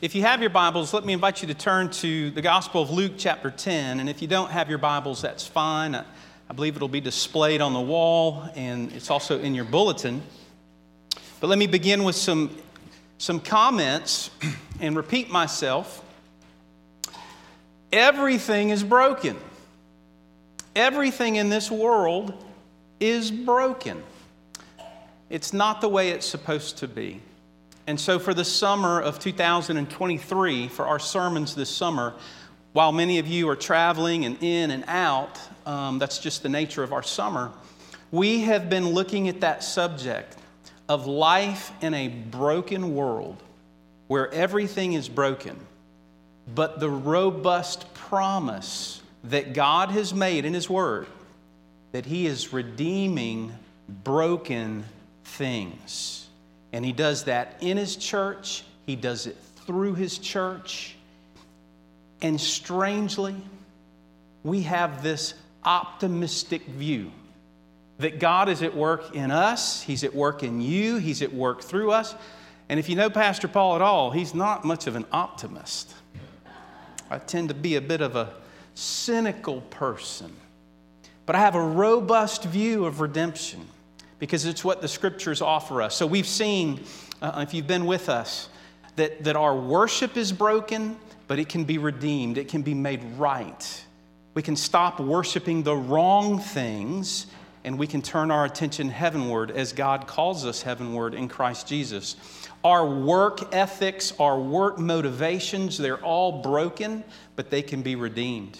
If you have your Bibles, let me invite you to turn to the Gospel of Luke, chapter 10. And if you don't have your Bibles, that's fine. I, I believe it'll be displayed on the wall and it's also in your bulletin. But let me begin with some, some comments and repeat myself. Everything is broken. Everything in this world is broken. It's not the way it's supposed to be. And so, for the summer of 2023, for our sermons this summer, while many of you are traveling and in and out, um, that's just the nature of our summer, we have been looking at that subject of life in a broken world where everything is broken, but the robust promise that God has made in His Word that He is redeeming broken things. And He does that in His church, He does it through His church. And strangely, we have this optimistic view that God is at work in us, He's at work in you, He's at work through us. And if you know Pastor Paul at all, he's not much of an optimist. I tend to be a bit of a cynical person. But I have a robust view of redemption because it's what the scriptures offer us. So we've seen, uh, if you've been with us, that, that our worship is broken, but it can be redeemed, it can be made right. We can stop worshiping the wrong things and we can turn our attention heavenward as God calls us heavenward in Christ Jesus. Our work ethics, our work motivations, they're all broken, but they can be redeemed.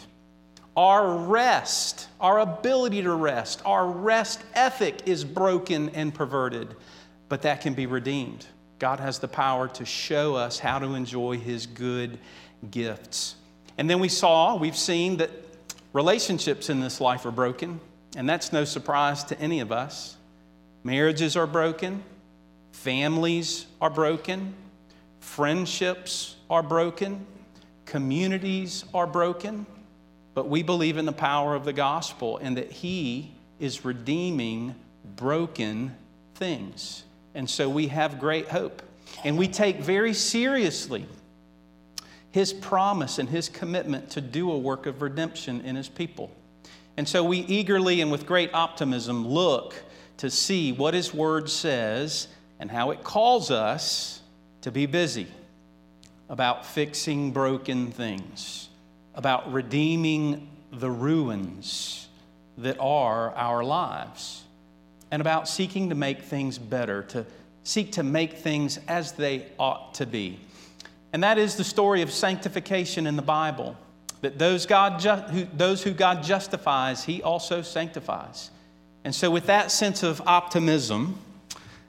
Our rest, our ability to rest, our rest ethic is broken and perverted, but that can be redeemed. God has the power to show us how to enjoy His good gifts. And then we saw, we've seen that relationships in this life are broken, and that's no surprise to any of us. Marriages are broken, families are broken, friendships are broken, communities are broken. But we believe in the power of the gospel and that He is redeeming broken things. And so we have great hope. And we take very seriously His promise and His commitment to do a work of redemption in His people. And so we eagerly and with great optimism look to see what His Word says and how it calls us to be busy about fixing broken things about redeeming the ruins that are our lives and about seeking to make things better, to seek to make things as they ought to be. And that is the story of sanctification in the Bible. That those, God ju- who, those who God justifies, He also sanctifies. And so, with that sense of optimism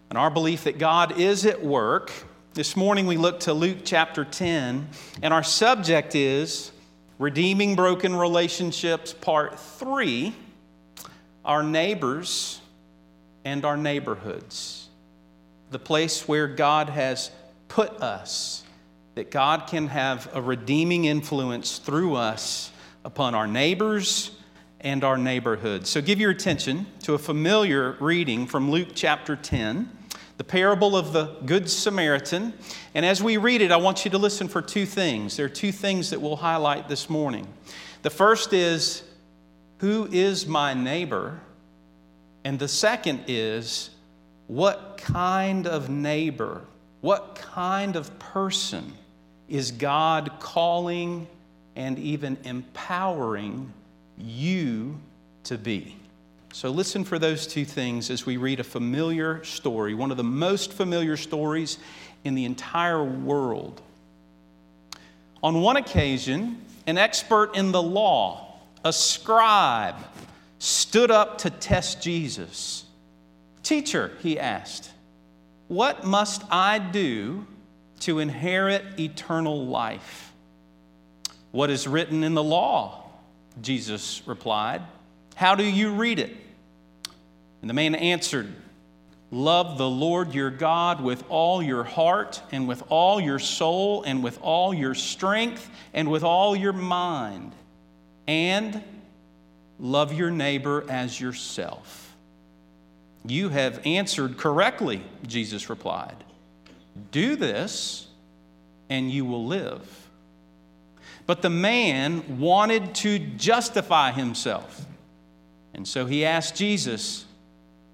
and our belief that God is at work, this morning we look to Luke chapter 10, and our subject is Redeeming Broken Relationships, Part 3 Our Neighbors and Our Neighborhoods. The place where God has put us, that God can have a redeeming influence through us upon our neighbors and our neighborhoods. So give your attention to a familiar reading from Luke chapter 10 the parable of the Good Samaritan. And as we read it, I want you to listen for two things. There are two things that we'll highlight this morning. The first is, Who is my neighbor? And the second is, What kind of neighbor, what kind of person is God calling and even empowering you to be? So listen for those two things as we read a familiar story, one of the most familiar stories in the entire world. On one occasion, an expert in the law, a scribe, stood up to test Jesus. Teacher, he asked, what must I do to inherit eternal life? What is written in the law? Jesus replied. How do you read it? And the man answered, Love the Lord your God with all your heart, and with all your soul, and with all your strength, and with all your mind. And love your neighbor as yourself. You have answered correctly, Jesus replied. Do this, and you will live. But the man wanted to justify himself. And so he asked Jesus,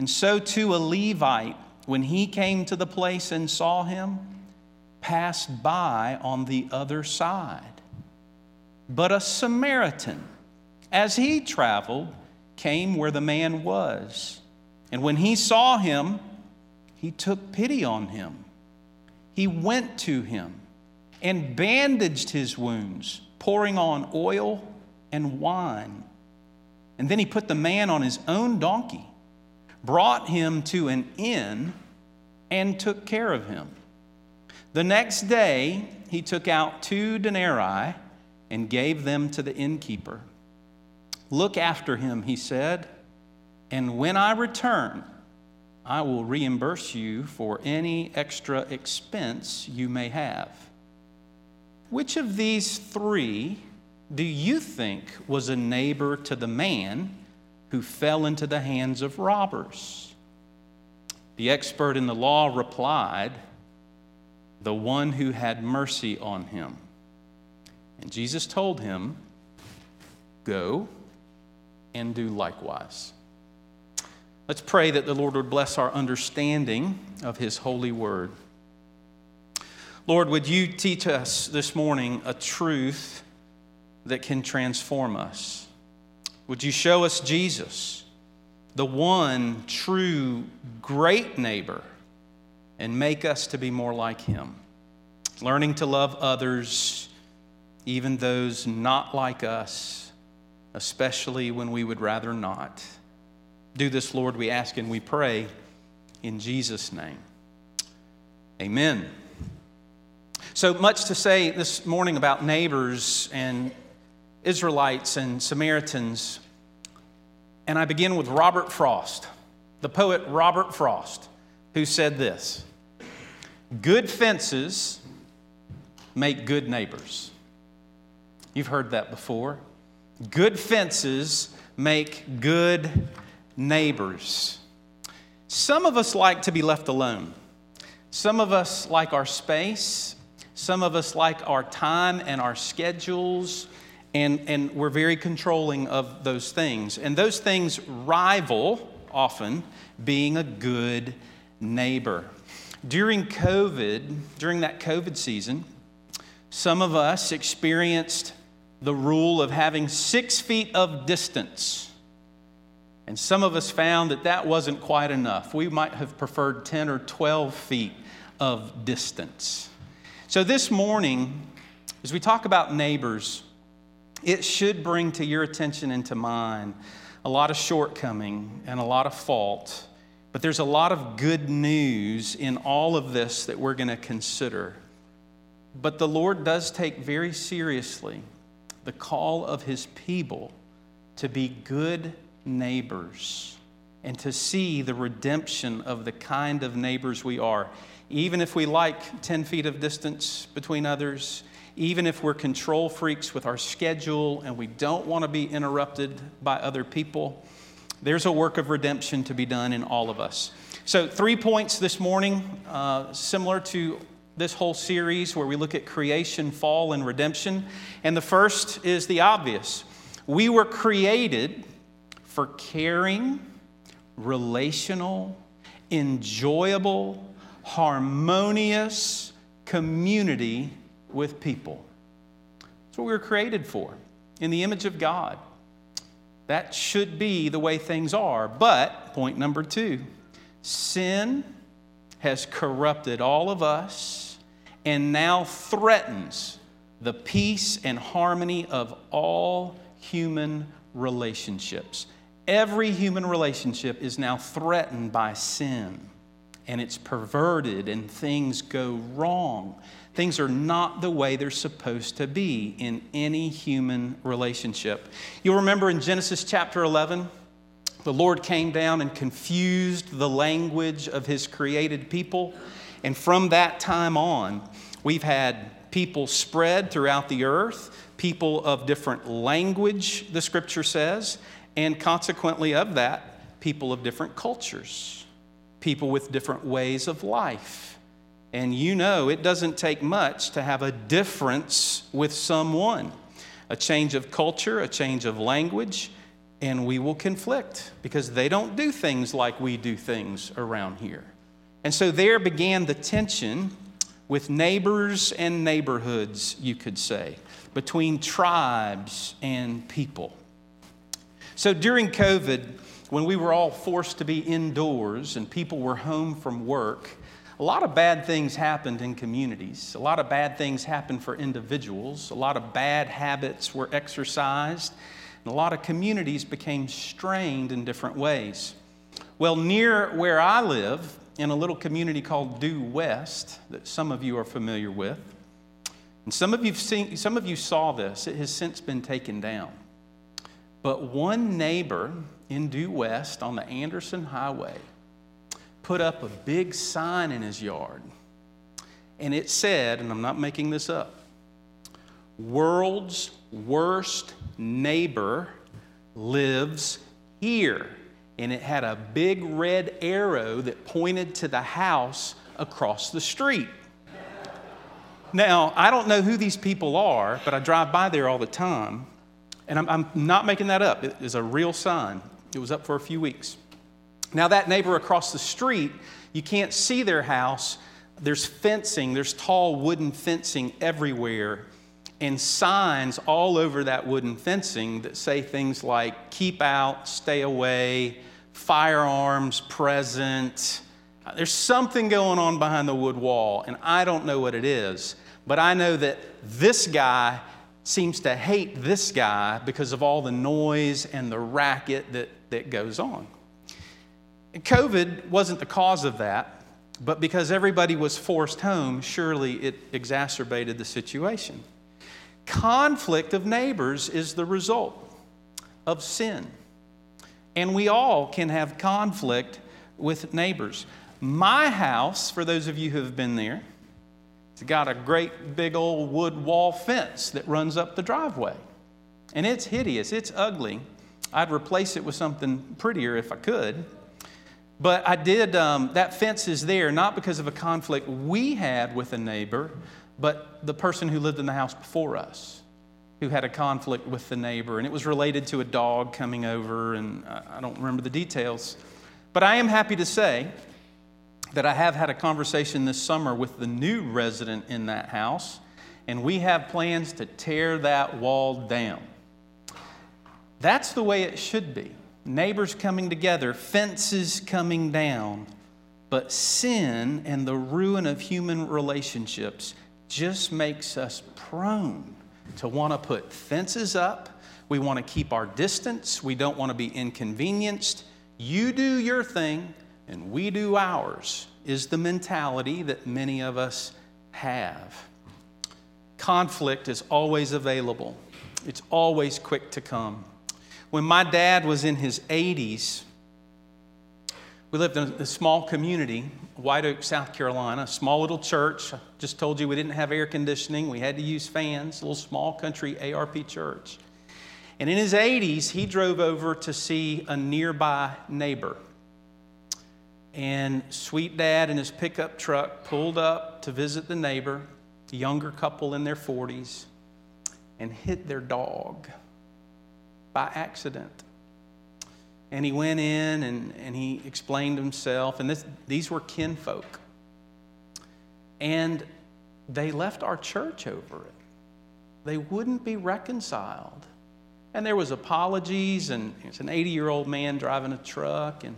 And so too a Levite, when he came to the place and saw him, passed by on the other side. But a Samaritan, as he traveled, came where the man was. And when he saw him, he took pity on him. He went to him and bandaged his wounds, pouring on oil and wine. And then he put the man on his own donkey, brought him to an inn, and took care of him. The next day, he took out two denarii and gave them to the innkeeper. Look after him, he said, and when I return, I will reimburse you for any extra expense you may have. Which of these three do you think was a neighbor to the man who fell into the hands of robbers? The expert in the law replied, The one who had mercy on him. And Jesus told him, Go and do likewise. Let's pray that the Lord would bless our understanding of his holy word. Lord, would you teach us this morning a truth that can transform us? Would you show us Jesus, the one true great neighbor, and make us to be more like him? Learning to love others, even those not like us, especially when we would rather not. Do this, Lord, we ask and we pray in Jesus' name. Amen. So much to say this morning about neighbors and Israelites and Samaritans. And I begin with Robert Frost, the poet Robert Frost, who said this Good fences make good neighbors. You've heard that before. Good fences make good neighbors. Some of us like to be left alone. Some of us like our space some of us like our time and our schedules, and, and we're very controlling of those things. And those things rival often being a good neighbor. During COVID, during that COVID season, some of us experienced the rule of having six feet of distance. And some of us found that that wasn't quite enough. We might have preferred 10 or 12 feet of distance. So, this morning, as we talk about neighbors, it should bring to your attention and to mine a lot of shortcoming and a lot of fault, but there's a lot of good news in all of this that we're going to consider. But the Lord does take very seriously the call of His people to be good neighbors and to see the redemption of the kind of neighbors we are even if we like 10 feet of distance between others, even if we're control freaks with our schedule and we don't want to be interrupted by other people, there's a work of redemption to be done in all of us. So, three points this morning, uh, similar to this whole series where we look at creation, fall, and redemption. And the first is the obvious we were created for caring, relational, enjoyable, harmonious community with people. That's what we were created for, in the image of God. That should be the way things are. But, point number two, sin has corrupted all of us and now threatens the peace and harmony of all human relationships. Every human relationship is now threatened by sin. And it's perverted and things go wrong. Things are not the way they're supposed to be in any human relationship. You'll remember in Genesis chapter 11, the Lord came down and confused the language of his created people. And from that time on, we've had people spread throughout the earth, people of different language, the scripture says, and consequently of that, people of different cultures, people with different ways of life. And you know, it doesn't take much to have a difference with someone a change of culture, a change of language, and we will conflict because they don't do things like we do things around here. And so there began the tension with neighbors and neighborhoods, you could say, between tribes and people. So during COVID, when we were all forced to be indoors and people were home from work, a lot of bad things happened in communities. A lot of bad things happened for individuals. A lot of bad habits were exercised. And a lot of communities became strained in different ways. Well, near where I live, in a little community called Due West, that some of you are familiar with, and some of, you've seen, some of you saw this, it has since been taken down. But one neighbor in Due West on the Anderson Highway put up a big sign in his yard. And it said, and I'm not making this up, world's worst neighbor lives here. And it had a big red arrow that pointed to the house across the street. Now, I don't know who these people are, but I drive by there all the time. And I'm, I'm not making that up. It is a real sign. It was up for a few weeks. Now, that neighbor across the street, you can't see their house. There's fencing, there's tall wooden fencing everywhere, and signs all over that wooden fencing that say things like keep out, stay away, firearms present. There's something going on behind the wood wall, and I don't know what it is, but I know that this guy seems to hate this guy because of all the noise and the racket that, that goes on. COVID wasn't the cause of that, but because everybody was forced home, surely it exacerbated the situation. Conflict of neighbors is the result of sin. And we all can have conflict with neighbors. My house, for those of you who have been there, it's got a great big old wood wall fence that runs up the driveway. And it's hideous, it's ugly. I'd replace it with something prettier if I could. But I did, um, that fence is there not because of a conflict we had with a neighbor, but the person who lived in the house before us who had a conflict with the neighbor. And it was related to a dog coming over, and I don't remember the details. But I am happy to say that I have had a conversation this summer with the new resident in that house, and we have plans to tear that wall down. That's the way it should be neighbors coming together, fences coming down. But sin and the ruin of human relationships just makes us prone to want to put fences up. We want to keep our distance. We don't want to be inconvenienced. You do your thing and we do ours, is the mentality that many of us have. Conflict is always available, it's always quick to come. When my dad was in his 80s, we lived in a small community, White Oak, South Carolina, small little church. I just told you we didn't have air conditioning. We had to use fans, little small country ARP church. And in his 80s, he drove over to see a nearby neighbor. And sweet dad in his pickup truck pulled up to visit the neighbor, a younger couple in their 40s, and hit their dog by accident. And he went in and, and he explained himself, and this, these were kinfolk. And they left our church over it. They wouldn't be reconciled. And there was apologies, and it's an 80 year old man driving a truck, and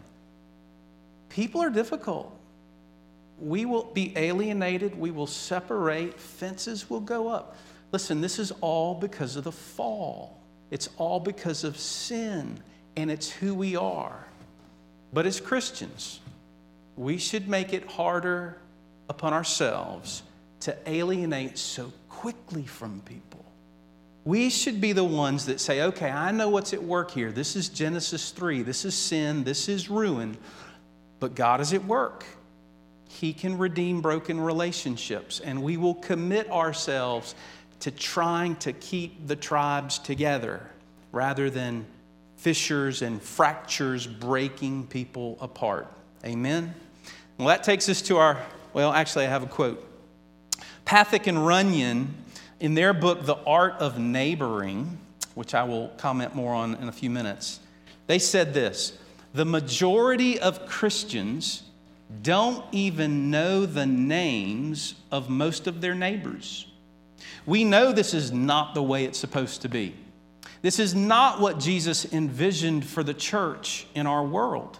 people are difficult. We will be alienated, we will separate, fences will go up. Listen, this is all because of the fall. It's all because of sin, and it's who we are. But as Christians, we should make it harder upon ourselves to alienate so quickly from people. We should be the ones that say, okay, I know what's at work here. This is Genesis 3. This is sin. This is ruin. But God is at work. He can redeem broken relationships, and we will commit ourselves to trying to keep the tribes together rather than fissures and fractures breaking people apart. Amen? Well, that takes us to our, well, actually, I have a quote. Pathak and Runyon, in their book, The Art of Neighboring, which I will comment more on in a few minutes, they said this The majority of Christians don't even know the names of most of their neighbors. We know this is not the way it's supposed to be. This is not what Jesus envisioned for the church in our world.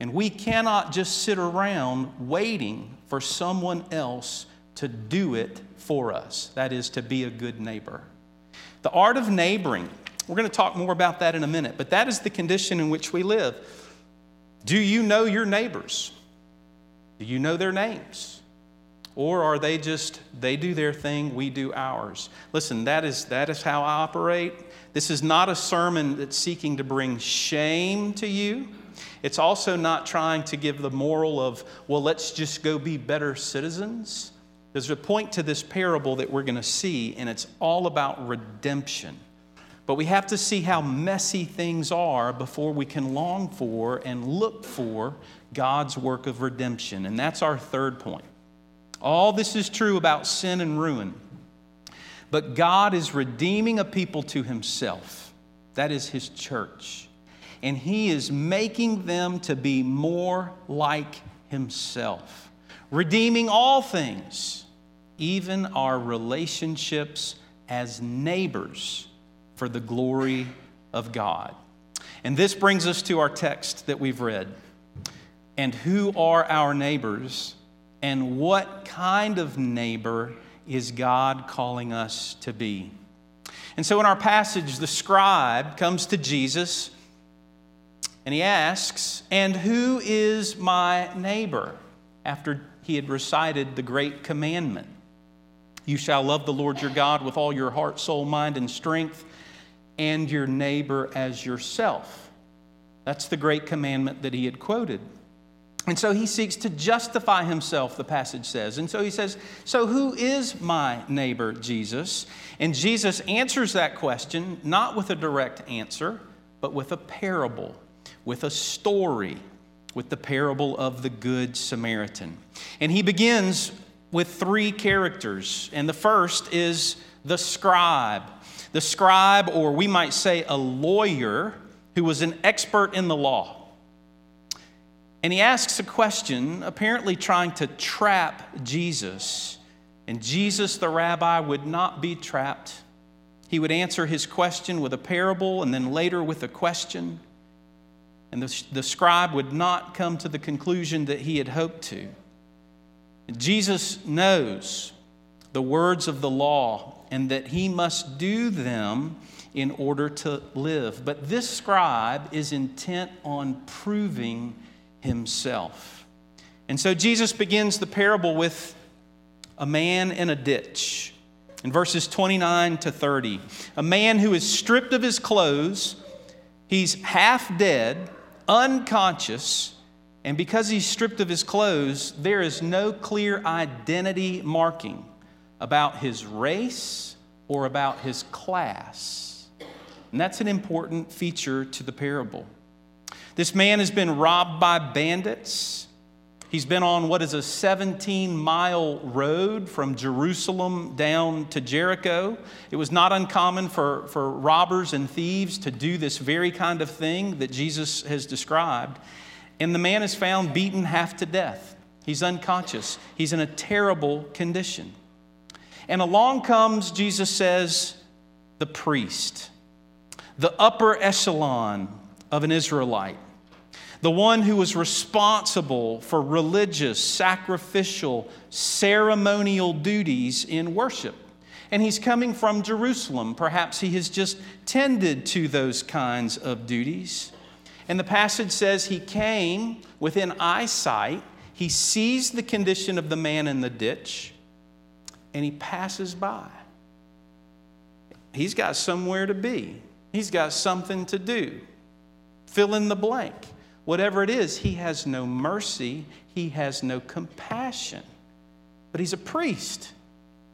And we cannot just sit around waiting for someone else to do it for us. That is, to be a good neighbor. The art of neighboring, we're going to talk more about that in a minute, but that is the condition in which we live. Do you know your neighbors? Do you know their names? Or are they just, they do their thing, we do ours? Listen, that is, that is how I operate. This is not a sermon that's seeking to bring shame to you. It's also not trying to give the moral of, well, let's just go be better citizens. There's a point to this parable that we're going to see, and it's all about redemption. But we have to see how messy things are before we can long for and look for God's work of redemption. And that's our third point. All this is true about sin and ruin. But God is redeeming a people to himself. That is his church. And he is making them to be more like himself, redeeming all things, even our relationships as neighbors for the glory of God. And this brings us to our text that we've read. And who are our neighbors? And what kind of neighbor is God calling us to be? And so in our passage, the scribe comes to Jesus and he asks, And who is my neighbor? After he had recited the great commandment You shall love the Lord your God with all your heart, soul, mind, and strength, and your neighbor as yourself. That's the great commandment that he had quoted. And so he seeks to justify himself, the passage says. And so he says, So who is my neighbor, Jesus? And Jesus answers that question not with a direct answer, but with a parable, with a story, with the parable of the Good Samaritan. And he begins with three characters. And the first is the scribe. The scribe, or we might say a lawyer, who was an expert in the law. And he asks a question, apparently trying to trap Jesus. And Jesus, the rabbi, would not be trapped. He would answer his question with a parable and then later with a question. And the, the scribe would not come to the conclusion that he had hoped to. Jesus knows the words of the law and that he must do them in order to live. But this scribe is intent on proving himself. And so Jesus begins the parable with a man in a ditch. In verses 29 to 30, a man who is stripped of his clothes, he's half dead, unconscious, and because he's stripped of his clothes, there is no clear identity marking about his race or about his class. And that's an important feature to the parable. This man has been robbed by bandits. He's been on what is a 17 mile road from Jerusalem down to Jericho. It was not uncommon for, for robbers and thieves to do this very kind of thing that Jesus has described. And the man is found beaten half to death. He's unconscious, he's in a terrible condition. And along comes, Jesus says, the priest, the upper echelon of an Israelite the one who was responsible for religious, sacrificial, ceremonial duties in worship. And he's coming from Jerusalem. Perhaps he has just tended to those kinds of duties. And the passage says he came within eyesight He sees the condition of the man in the ditch and he passes by. He's got somewhere to be, he's got something to do. Fill in the blank. Whatever it is, he has no mercy, he has no compassion. But he's a priest,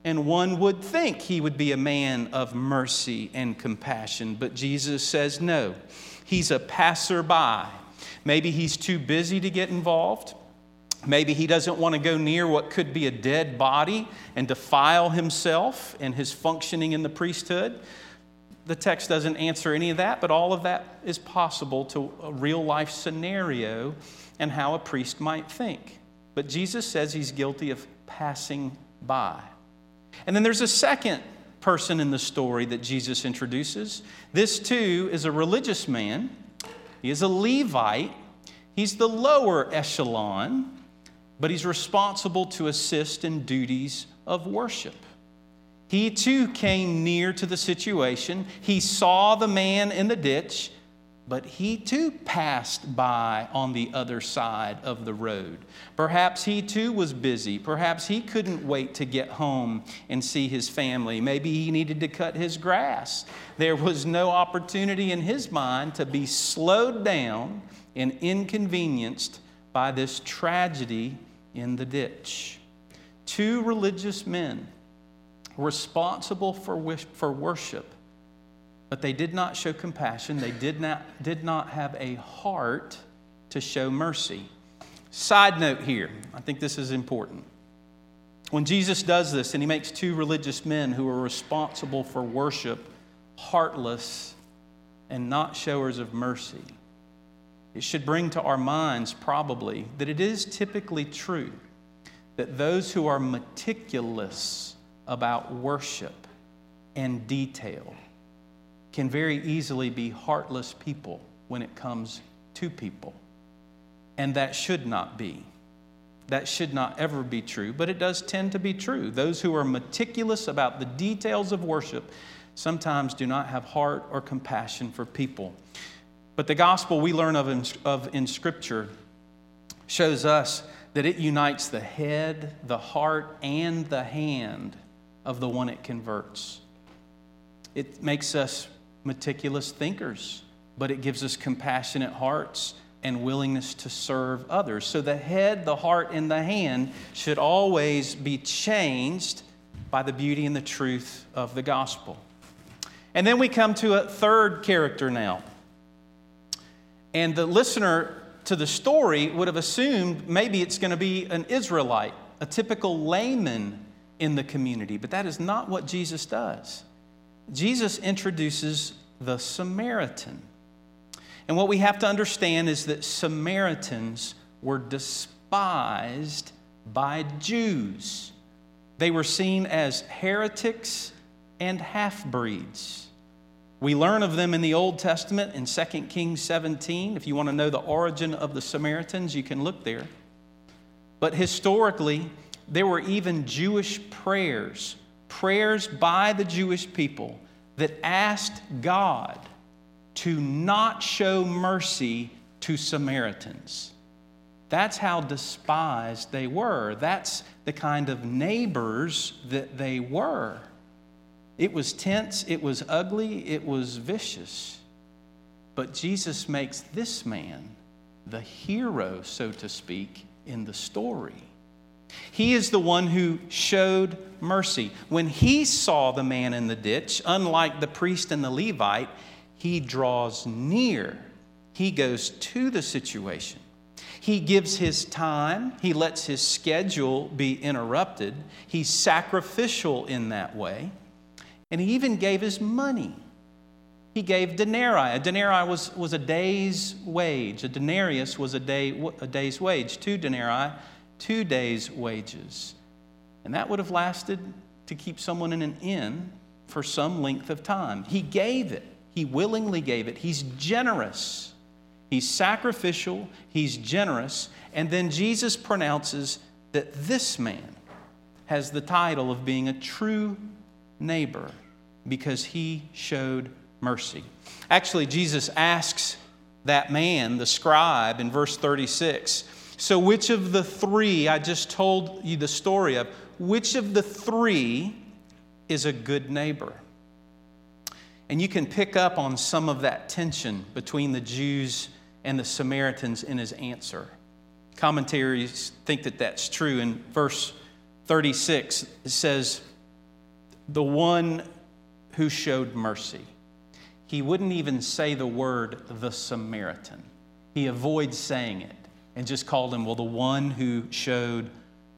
and one would think he would be a man of mercy and compassion. But Jesus says no, he's a passerby. Maybe he's too busy to get involved. Maybe he doesn't want to go near what could be a dead body and defile himself and his functioning in the priesthood. The text doesn't answer any of that, but all of that is possible to a real life scenario and how a priest might think. But Jesus says he's guilty of passing by. And then there's a second person in the story that Jesus introduces. This too is a religious man, he is a Levite, he's the lower echelon but he's responsible to assist in duties of worship. He too came near to the situation. He saw the man in the ditch, but he too passed by on the other side of the road. Perhaps he too was busy. Perhaps he couldn't wait to get home and see his family. Maybe he needed to cut his grass. There was no opportunity in his mind to be slowed down and inconvenienced by this tragedy in the ditch. Two religious men responsible for, for worship, but they did not show compassion. They did not, did not have a heart to show mercy. Side note here, I think this is important. When Jesus does this and he makes two religious men who are responsible for worship heartless and not showers of mercy, it should bring to our minds, probably, that it is typically true that those who are meticulous about worship and detail can very easily be heartless people when it comes to people. And that should not be. That should not ever be true, but it does tend to be true. Those who are meticulous about the details of worship sometimes do not have heart or compassion for people. But the gospel we learn of in, of in Scripture shows us that it unites the head, the heart, and the hand of the one it converts. It makes us meticulous thinkers, but it gives us compassionate hearts and willingness to serve others. So the head, the heart, and the hand should always be changed by the beauty and the truth of the gospel. And then we come to a third character now. And the listener to the story would have assumed maybe it's going to be an Israelite, a typical layman in the community. But that is not what Jesus does. Jesus introduces the Samaritan. And what we have to understand is that Samaritans were despised by Jews. They were seen as heretics and half breeds. We learn of them in the Old Testament in 2 Kings 17. If you want to know the origin of the Samaritans, you can look there. But historically, there were even Jewish prayers, prayers by the Jewish people that asked God to not show mercy to Samaritans. That's how despised they were. That's the kind of neighbors that they were. It was tense, it was ugly, it was vicious. But Jesus makes this man the hero, so to speak, in the story. He is the one who showed mercy. When he saw the man in the ditch, unlike the priest and the Levite, he draws near. He goes to the situation. He gives his time. He lets his schedule be interrupted. He's sacrificial in that way. And he even gave his money. He gave denarii. A denarii was, was a day's wage. A denarius was a, day, a day's wage. Two denarii, two days' wages. And that would have lasted to keep someone in an inn for some length of time. He gave it. He willingly gave it. He's generous. He's sacrificial. He's generous. And then Jesus pronounces that this man has the title of being a true neighbor because he showed mercy. Actually, Jesus asks that man, the scribe, in verse 36, So, which of the three I just told you the story of, which of the three is a good neighbor? And you can pick up on some of that tension between the Jews and the Samaritans in his answer. Commentaries think that that's true. In verse 36, it says, The one who showed mercy. He wouldn't even say the word the Samaritan, he avoids saying it and just called him, well, the one who showed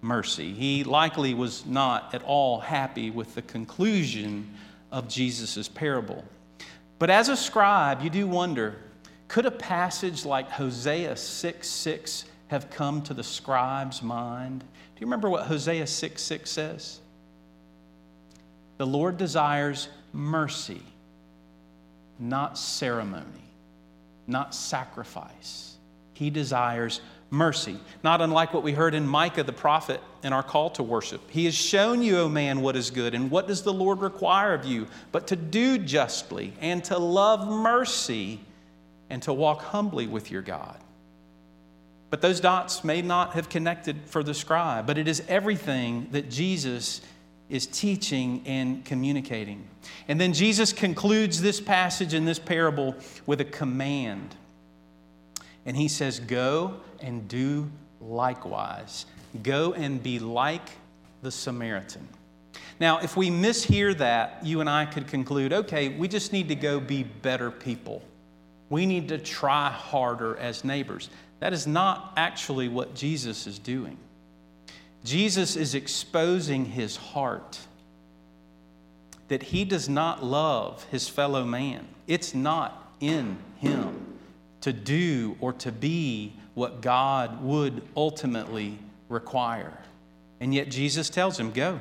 mercy. He likely was not at all happy with the conclusion of Jesus' parable. But as a scribe, you do wonder could a passage like Hosea 6 6 have come to the scribe's mind? Do you remember what Hosea 6 6 says? The Lord desires mercy, not ceremony, not sacrifice. He desires mercy, not unlike what we heard in Micah the prophet in our call to worship. He has shown you, O man, what is good, and what does the Lord require of you? But to do justly, and to love mercy, and to walk humbly with your God. But those dots may not have connected for the scribe, but it is everything that Jesus is teaching and communicating. And then Jesus concludes this passage in this parable with a command. And he says, Go and do likewise. Go and be like the Samaritan. Now, if we mishear that, you and I could conclude okay, we just need to go be better people. We need to try harder as neighbors. That is not actually what Jesus is doing. Jesus is exposing his heart that he does not love his fellow man. It's not in him to do or to be what God would ultimately require. And yet Jesus tells him, Go.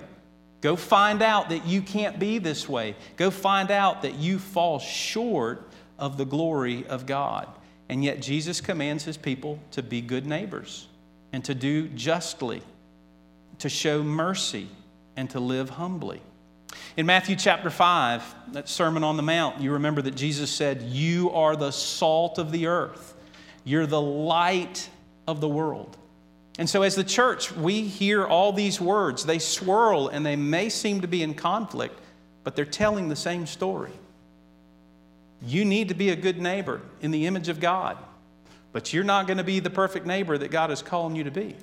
Go find out that you can't be this way. Go find out that you fall short of the glory of God. And yet Jesus commands his people to be good neighbors and to do justly to show mercy, and to live humbly. In Matthew chapter 5, that Sermon on the Mount, you remember that Jesus said, You are the salt of the earth, you're the light of the world. And so, as the church, we hear all these words. They swirl and they may seem to be in conflict, but they're telling the same story. You need to be a good neighbor in the image of God, but you're not going to be the perfect neighbor that God is calling you to be.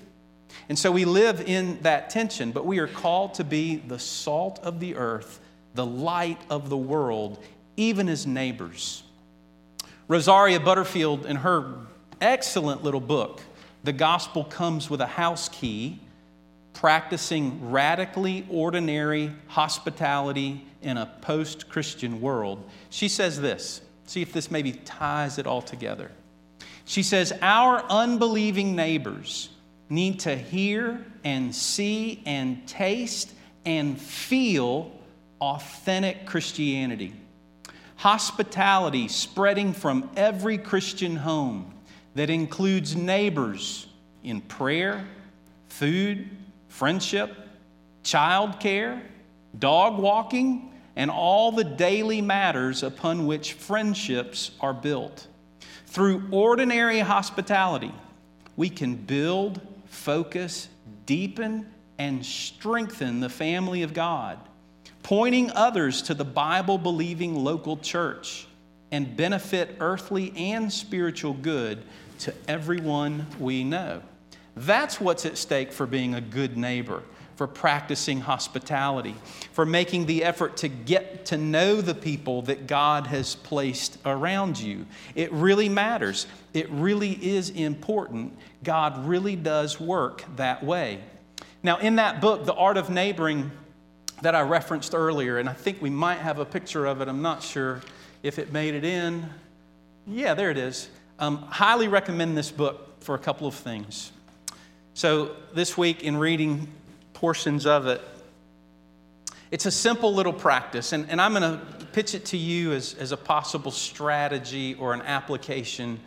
And so we live in that tension, but we are called to be the salt of the earth, the light of the world, even as neighbors. Rosaria Butterfield, in her excellent little book, The Gospel Comes with a House Key, practicing radically ordinary hospitality in a post Christian world, she says this. See if this maybe ties it all together. She says, Our unbelieving neighbors need to hear and see and taste and feel authentic Christianity. Hospitality spreading from every Christian home that includes neighbors in prayer, food, friendship, childcare, dog walking, and all the daily matters upon which friendships are built. Through ordinary hospitality, we can build focus, deepen, and strengthen the family of God, pointing others to the Bible believing local church, and benefit earthly and spiritual good to everyone we know. That's what's at stake for being a good neighbor, for practicing hospitality, for making the effort to get to know the people that God has placed around you. It really matters. It really is important. God really does work that way. Now, in that book, The Art of Neighboring, that I referenced earlier, and I think we might have a picture of it, I'm not sure if it made it in. Yeah, there it is. Um, highly recommend this book for a couple of things. So, this week in reading portions of it, it's a simple little practice, and, and I'm going to pitch it to you as, as a possible strategy or an application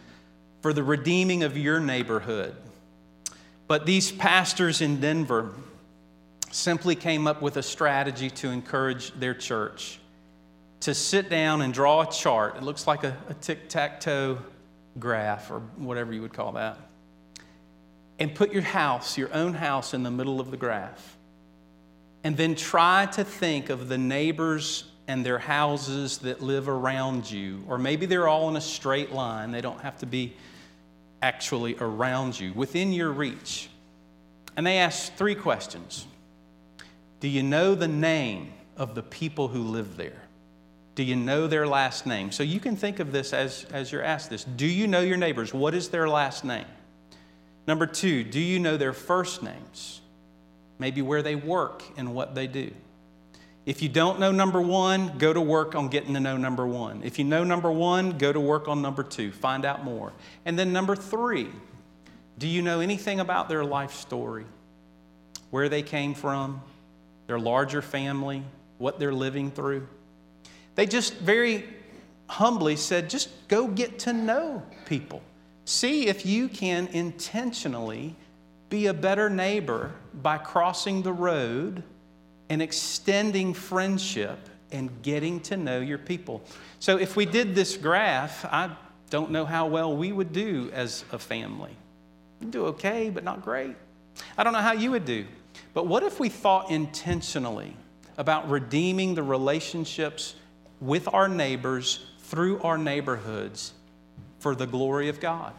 for the redeeming of your neighborhood. But these pastors in Denver simply came up with a strategy to encourage their church to sit down and draw a chart. It looks like a, a tic tac toe graph or whatever you would call that. And put your house, your own house, in the middle of the graph. And then try to think of the neighbors and their houses that live around you. Or maybe they're all in a straight line, they don't have to be actually around you, within your reach. And they ask three questions Do you know the name of the people who live there? Do you know their last name? So you can think of this as, as you're asked this. Do you know your neighbors? What is their last name? Number two, do you know their first names? Maybe where they work and what they do. If you don't know number one, go to work on getting to know number one. If you know number one, go to work on number two. Find out more. And then number three, do you know anything about their life story? Where they came from, their larger family, what they're living through? They just very humbly said, just go get to know people. See if you can intentionally be a better neighbor by crossing the road and extending friendship and getting to know your people. So, if we did this graph, I don't know how well we would do as a family. We'd do okay, but not great. I don't know how you would do. But what if we thought intentionally about redeeming the relationships with our neighbors through our neighborhoods for the glory of God.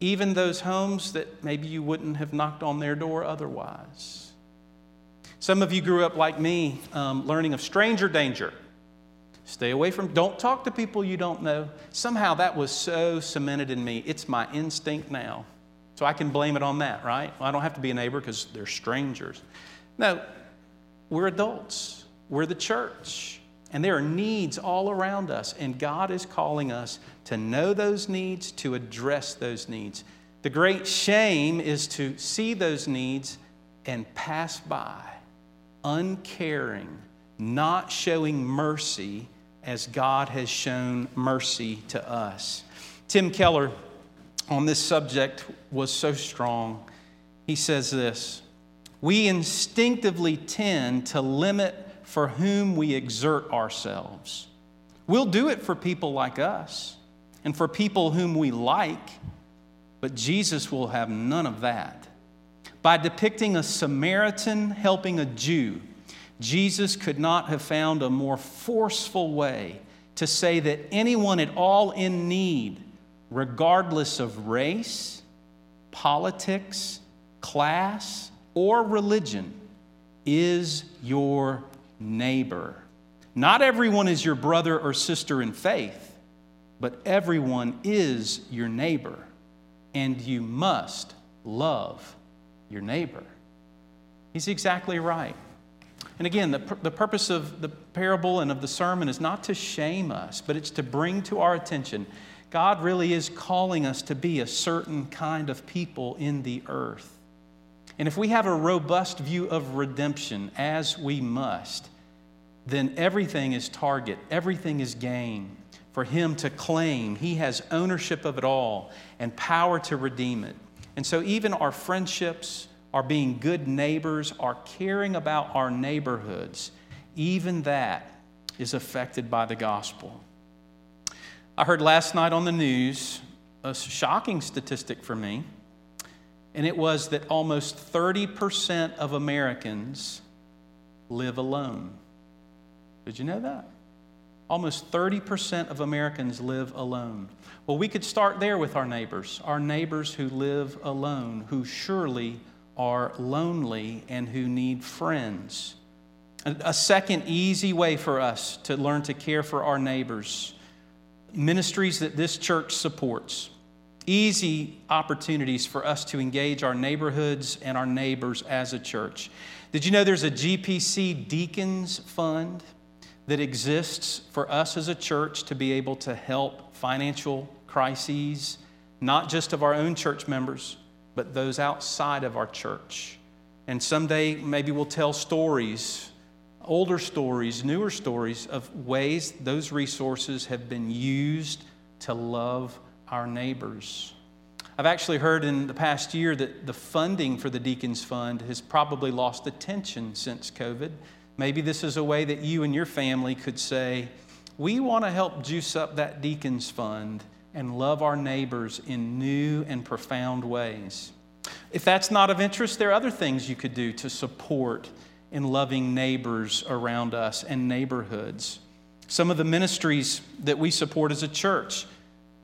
Even those homes that maybe you wouldn't have knocked on their door otherwise. Some of you grew up like me, um, learning of stranger danger. Stay away from, don't talk to people you don't know. Somehow that was so cemented in me. It's my instinct now. So I can blame it on that, right? Well, I don't have to be a neighbor because they're strangers. No, we're adults, we're the church. And there are needs all around us, and God is calling us to know those needs, to address those needs. The great shame is to see those needs and pass by, uncaring, not showing mercy as God has shown mercy to us. Tim Keller on this subject was so strong. He says this We instinctively tend to limit for whom we exert ourselves. We'll do it for people like us and for people whom we like, but Jesus will have none of that. By depicting a Samaritan helping a Jew, Jesus could not have found a more forceful way to say that anyone at all in need, regardless of race, politics, class, or religion, is your neighbor. Not everyone is your brother or sister in faith, but everyone is your neighbor, and you must love your neighbor. He's exactly right. And again, the, the purpose of the parable and of the sermon is not to shame us, but it's to bring to our attention God really is calling us to be a certain kind of people in the earth. And if we have a robust view of redemption, as we must, then everything is target, everything is gain for him to claim. He has ownership of it all and power to redeem it. And so, even our friendships, our being good neighbors, our caring about our neighborhoods, even that is affected by the gospel. I heard last night on the news a shocking statistic for me, and it was that almost 30% of Americans live alone. Did you know that? Almost 30% of Americans live alone. Well, we could start there with our neighbors, our neighbors who live alone, who surely are lonely and who need friends. A second easy way for us to learn to care for our neighbors ministries that this church supports. Easy opportunities for us to engage our neighborhoods and our neighbors as a church. Did you know there's a GPC Deacons Fund? That exists for us as a church to be able to help financial crises, not just of our own church members, but those outside of our church. And someday maybe we'll tell stories, older stories, newer stories of ways those resources have been used to love our neighbors. I've actually heard in the past year that the funding for the Deacons Fund has probably lost attention since COVID Maybe this is a way that you and your family could say, We want to help juice up that deacons fund and love our neighbors in new and profound ways. If that's not of interest, there are other things you could do to support in loving neighbors around us and neighborhoods. Some of the ministries that we support as a church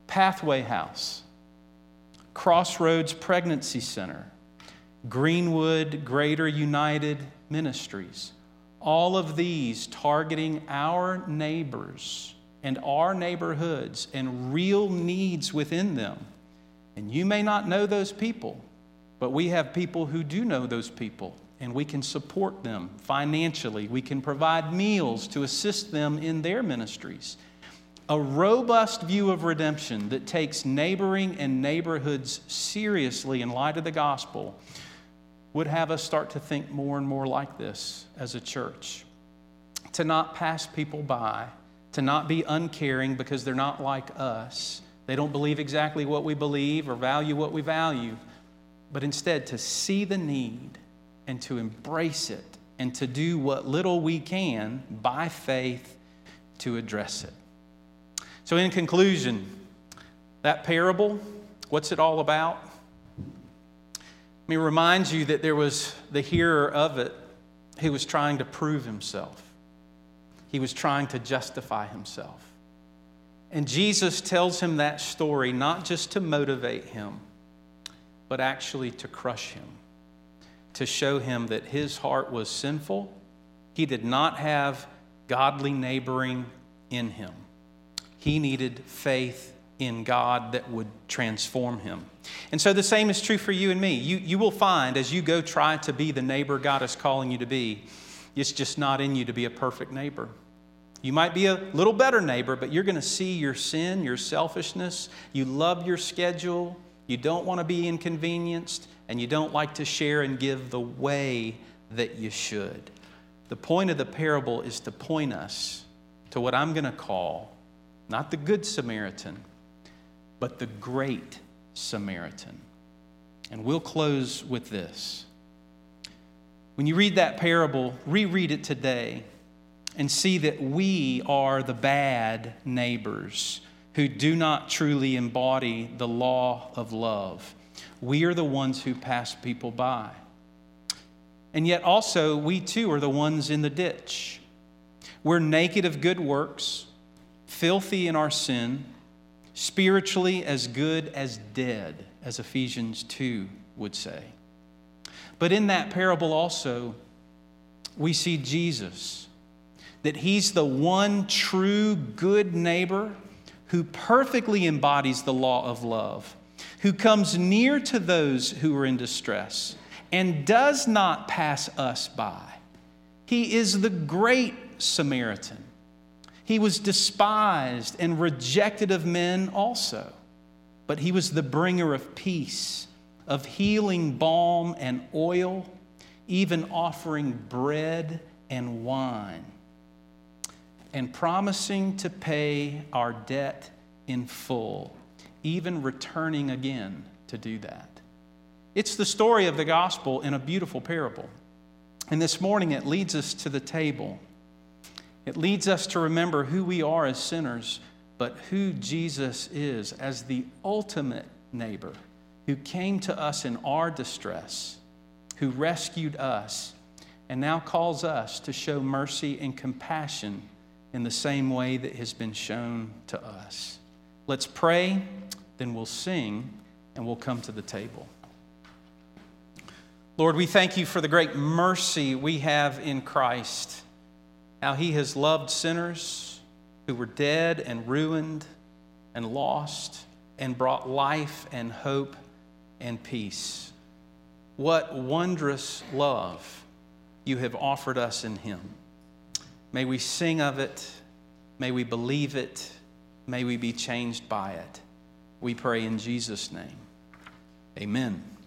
Pathway House, Crossroads Pregnancy Center, Greenwood Greater United Ministries. All of these targeting our neighbors and our neighborhoods and real needs within them. And you may not know those people, but we have people who do know those people, and we can support them financially. We can provide meals to assist them in their ministries. A robust view of redemption that takes neighboring and neighborhoods seriously in light of the gospel would have us start to think more and more like this as a church. To not pass people by, to not be uncaring because they're not like us. They don't believe exactly what we believe or value what we value, but instead to see the need and to embrace it and to do what little we can by faith to address it. So, in conclusion, that parable, what's it all about? Me remind you that there was the hearer of it who was trying to prove himself, he was trying to justify himself. And Jesus tells him that story not just to motivate him, but actually to crush him, to show him that his heart was sinful. He did not have godly neighboring in him. He needed faith in God that would transform him. And so the same is true for you and me. You, you will find as you go try to be the neighbor God is calling you to be, it's just not in you to be a perfect neighbor. You might be a little better neighbor, but you're going to see your sin, your selfishness. You love your schedule. You don't want to be inconvenienced, and you don't like to share and give the way that you should. The point of the parable is to point us to what I'm going to call not the Good Samaritan, but the Great Samaritan. And we'll close with this. When you read that parable, reread it today and see that we are the bad neighbors who do not truly embody the law of love. We are the ones who pass people by. And yet, also, we too are the ones in the ditch. We're naked of good works, filthy in our sin, spiritually as good as dead, as Ephesians 2 would say. But in that parable, also, we see Jesus, that he's the one true good neighbor who perfectly embodies the law of love, who comes near to those who are in distress and does not pass us by. He is the great Samaritan. He was despised and rejected of men also, but he was the bringer of peace, of healing balm and oil, even offering bread and wine and promising to pay our debt in full, even returning again to do that. It's the story of the gospel in a beautiful parable. And this morning it leads us to the table. It leads us to remember who we are as sinners, but who Jesus is as the ultimate neighbor who came to us in our distress, who rescued us, and now calls us to show mercy and compassion in the same way that has been shown to us. Let's pray, then we'll sing, and we'll come to the table. Lord, we thank you for the great mercy we have in Christ, how he has loved sinners who were dead and ruined and lost and brought life and hope and peace. What wondrous love you have offered us in him. May we sing of it. May we believe it. May we be changed by it. We pray in Jesus' name. Amen.